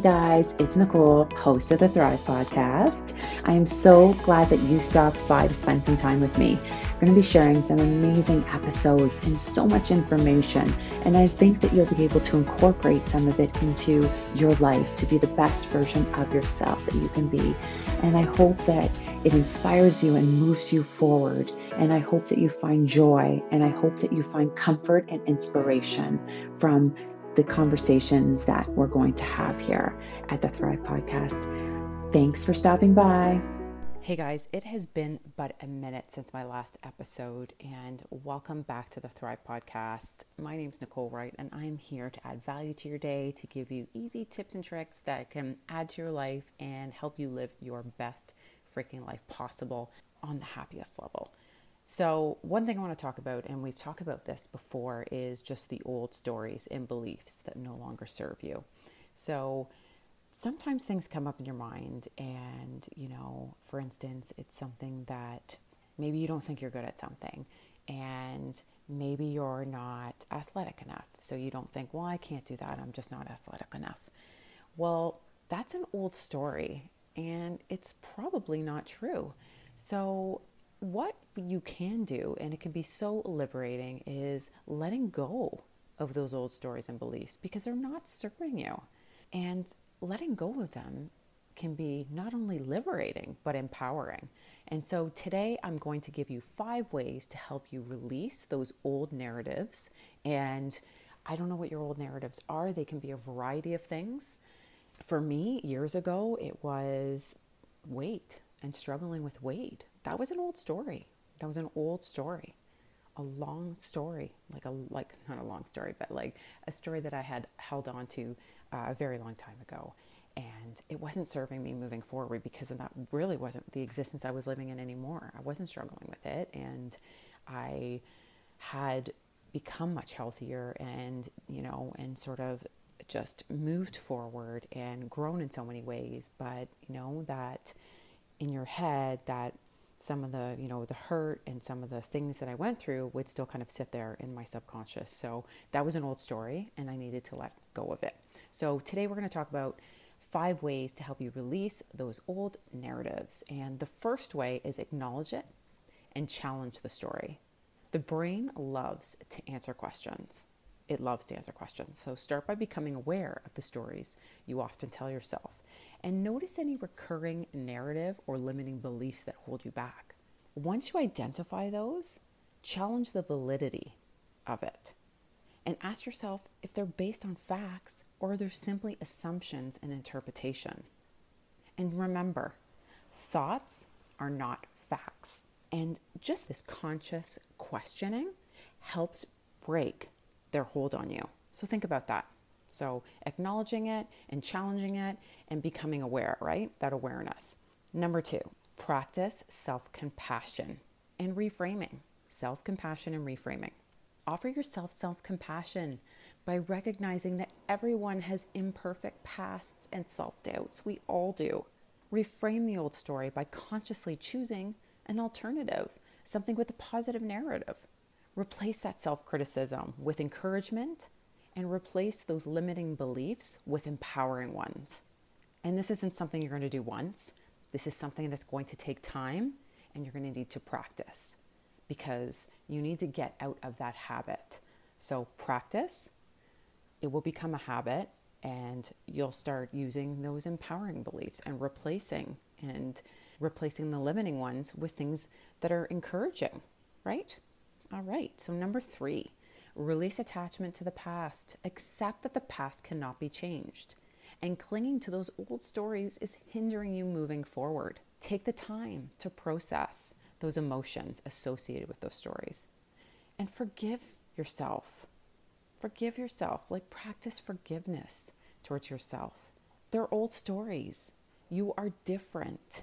Guys, it's Nicole, host of the Thrive Podcast. I am so glad that you stopped by to spend some time with me. We're going to be sharing some amazing episodes and so much information. And I think that you'll be able to incorporate some of it into your life to be the best version of yourself that you can be. And I hope that it inspires you and moves you forward. And I hope that you find joy and I hope that you find comfort and inspiration from the conversations that we're going to have here at the Thrive Podcast. Thanks for stopping by. Hey guys, it has been but a minute since my last episode, and welcome back to the Thrive Podcast. My name is Nicole Wright, and I'm here to add value to your day, to give you easy tips and tricks that can add to your life and help you live your best freaking life possible on the happiest level. So, one thing I want to talk about, and we've talked about this before, is just the old stories and beliefs that no longer serve you. So, sometimes things come up in your mind, and you know, for instance, it's something that maybe you don't think you're good at something, and maybe you're not athletic enough. So, you don't think, well, I can't do that, I'm just not athletic enough. Well, that's an old story, and it's probably not true. So, what you can do, and it can be so liberating, is letting go of those old stories and beliefs because they're not serving you. And letting go of them can be not only liberating, but empowering. And so today I'm going to give you five ways to help you release those old narratives. And I don't know what your old narratives are, they can be a variety of things. For me, years ago, it was weight and struggling with weight. That was an old story. That was an old story, a long story, like a like not a long story, but like a story that I had held on to uh, a very long time ago, and it wasn't serving me moving forward because that really wasn't the existence I was living in anymore. I wasn't struggling with it, and I had become much healthier, and you know, and sort of just moved forward and grown in so many ways. But you know that in your head that some of the you know the hurt and some of the things that i went through would still kind of sit there in my subconscious. So that was an old story and i needed to let go of it. So today we're going to talk about five ways to help you release those old narratives. And the first way is acknowledge it and challenge the story. The brain loves to answer questions. It loves to answer questions. So start by becoming aware of the stories you often tell yourself and notice any recurring narrative or limiting beliefs that hold you back. Once you identify those, challenge the validity of it and ask yourself if they're based on facts or they're simply assumptions and interpretation. And remember, thoughts are not facts. And just this conscious questioning helps break their hold on you. So think about that. So, acknowledging it and challenging it and becoming aware, right? That awareness. Number two, practice self compassion and reframing. Self compassion and reframing. Offer yourself self compassion by recognizing that everyone has imperfect pasts and self doubts. We all do. Reframe the old story by consciously choosing an alternative, something with a positive narrative. Replace that self criticism with encouragement and replace those limiting beliefs with empowering ones. And this isn't something you're going to do once. This is something that's going to take time and you're going to need to practice because you need to get out of that habit. So, practice, it will become a habit, and you'll start using those empowering beliefs and replacing and replacing the limiting ones with things that are encouraging, right? All right, so number three, Release attachment to the past. Accept that the past cannot be changed. And clinging to those old stories is hindering you moving forward. Take the time to process those emotions associated with those stories and forgive yourself. Forgive yourself. Like practice forgiveness towards yourself. They're old stories. You are different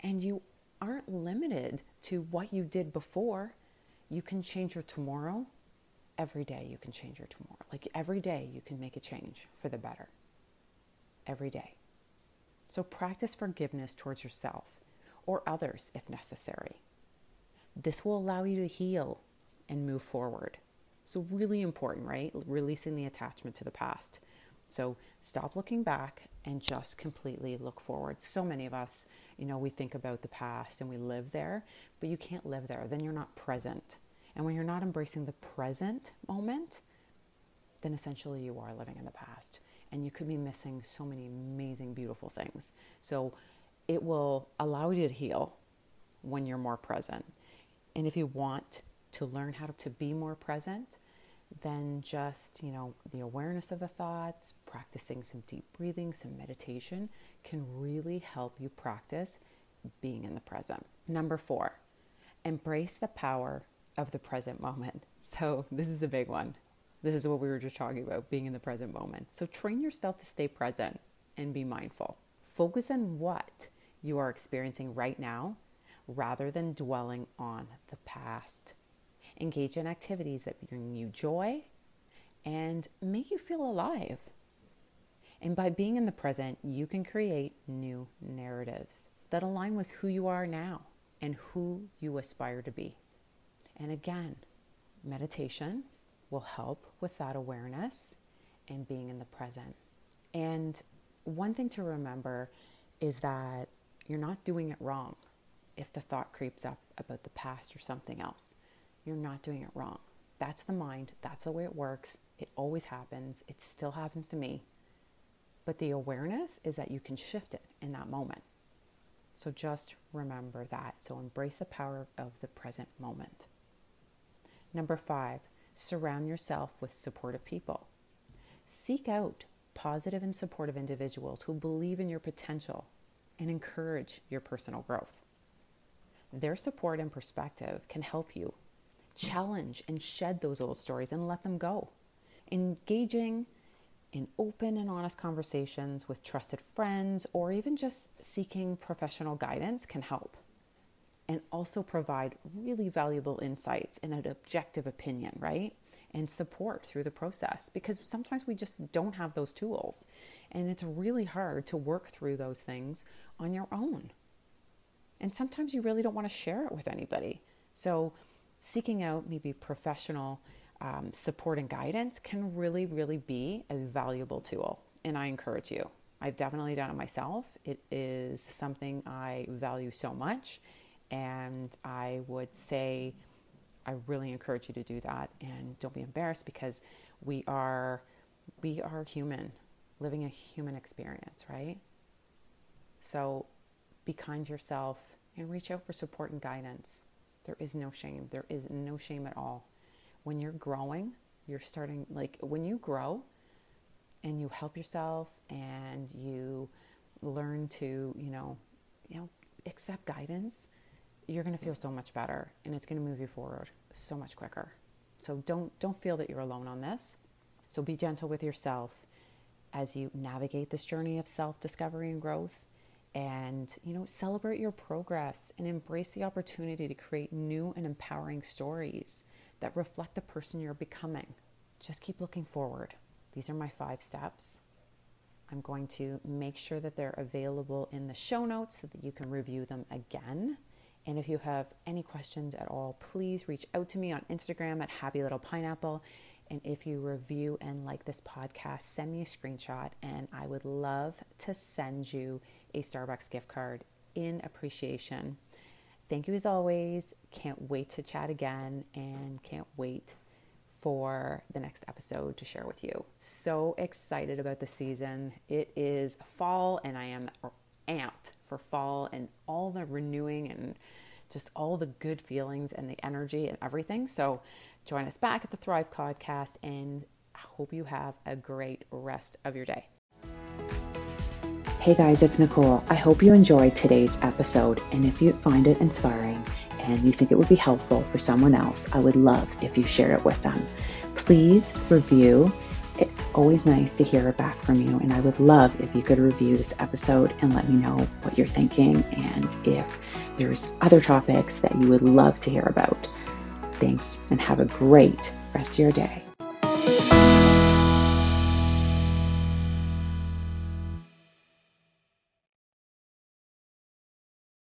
and you aren't limited to what you did before. You can change your tomorrow every day you can change your tomorrow. Like every day you can make a change for the better. Every day. So practice forgiveness towards yourself or others if necessary. This will allow you to heal and move forward. So, really important, right? Releasing the attachment to the past. So, stop looking back and just completely look forward. So many of us, you know, we think about the past and we live there, but you can't live there. Then you're not present. And when you're not embracing the present moment, then essentially you are living in the past and you could be missing so many amazing, beautiful things. So it will allow you to heal when you're more present. And if you want to learn how to be more present, then just, you know, the awareness of the thoughts, practicing some deep breathing, some meditation can really help you practice being in the present. Number four, embrace the power of the present moment. So, this is a big one. This is what we were just talking about being in the present moment. So, train yourself to stay present and be mindful. Focus on what you are experiencing right now rather than dwelling on the past. Engage in activities that bring you joy and make you feel alive. And by being in the present, you can create new narratives that align with who you are now and who you aspire to be. And again, meditation will help with that awareness and being in the present. And one thing to remember is that you're not doing it wrong if the thought creeps up about the past or something else you're not doing it wrong. That's the mind. That's the way it works. It always happens. It still happens to me. But the awareness is that you can shift it in that moment. So just remember that. So embrace the power of the present moment. Number five, surround yourself with supportive people. Seek out positive and supportive individuals who believe in your potential and encourage your personal growth. Their support and perspective can help you challenge and shed those old stories and let them go. Engaging in open and honest conversations with trusted friends or even just seeking professional guidance can help. And also provide really valuable insights and an objective opinion, right? And support through the process because sometimes we just don't have those tools. And it's really hard to work through those things on your own. And sometimes you really don't want to share it with anybody. So, seeking out maybe professional um, support and guidance can really, really be a valuable tool. And I encourage you. I've definitely done it myself. It is something I value so much. And I would say, I really encourage you to do that. And don't be embarrassed because we are, we are human, living a human experience, right? So be kind to yourself and reach out for support and guidance. There is no shame. There is no shame at all. When you're growing, you're starting, like when you grow and you help yourself and you learn to, you know, you know, accept guidance, you're going to feel so much better and it's going to move you forward so much quicker. So don't don't feel that you're alone on this. So be gentle with yourself as you navigate this journey of self-discovery and growth. And you know celebrate your progress and embrace the opportunity to create new and empowering stories that reflect the person you're becoming. Just keep looking forward. These are my five steps. I'm going to make sure that they're available in the show notes so that you can review them again and if you have any questions at all please reach out to me on instagram at happy little pineapple and if you review and like this podcast, send me a screenshot, and I would love to send you a Starbucks gift card in appreciation. Thank you as always. Can't wait to chat again and can't wait for the next episode to share with you. So excited about the season. It is fall and I am amped for fall and all the renewing and just all the good feelings and the energy and everything. So join us back at the Thrive podcast and I hope you have a great rest of your day. Hey guys, it's Nicole. I hope you enjoyed today's episode. And if you find it inspiring and you think it would be helpful for someone else, I would love if you share it with them. Please review. It's always nice to hear back from you. And I would love if you could review this episode and let me know what you're thinking and if there's other topics that you would love to hear about. Thanks and have a great rest of your day.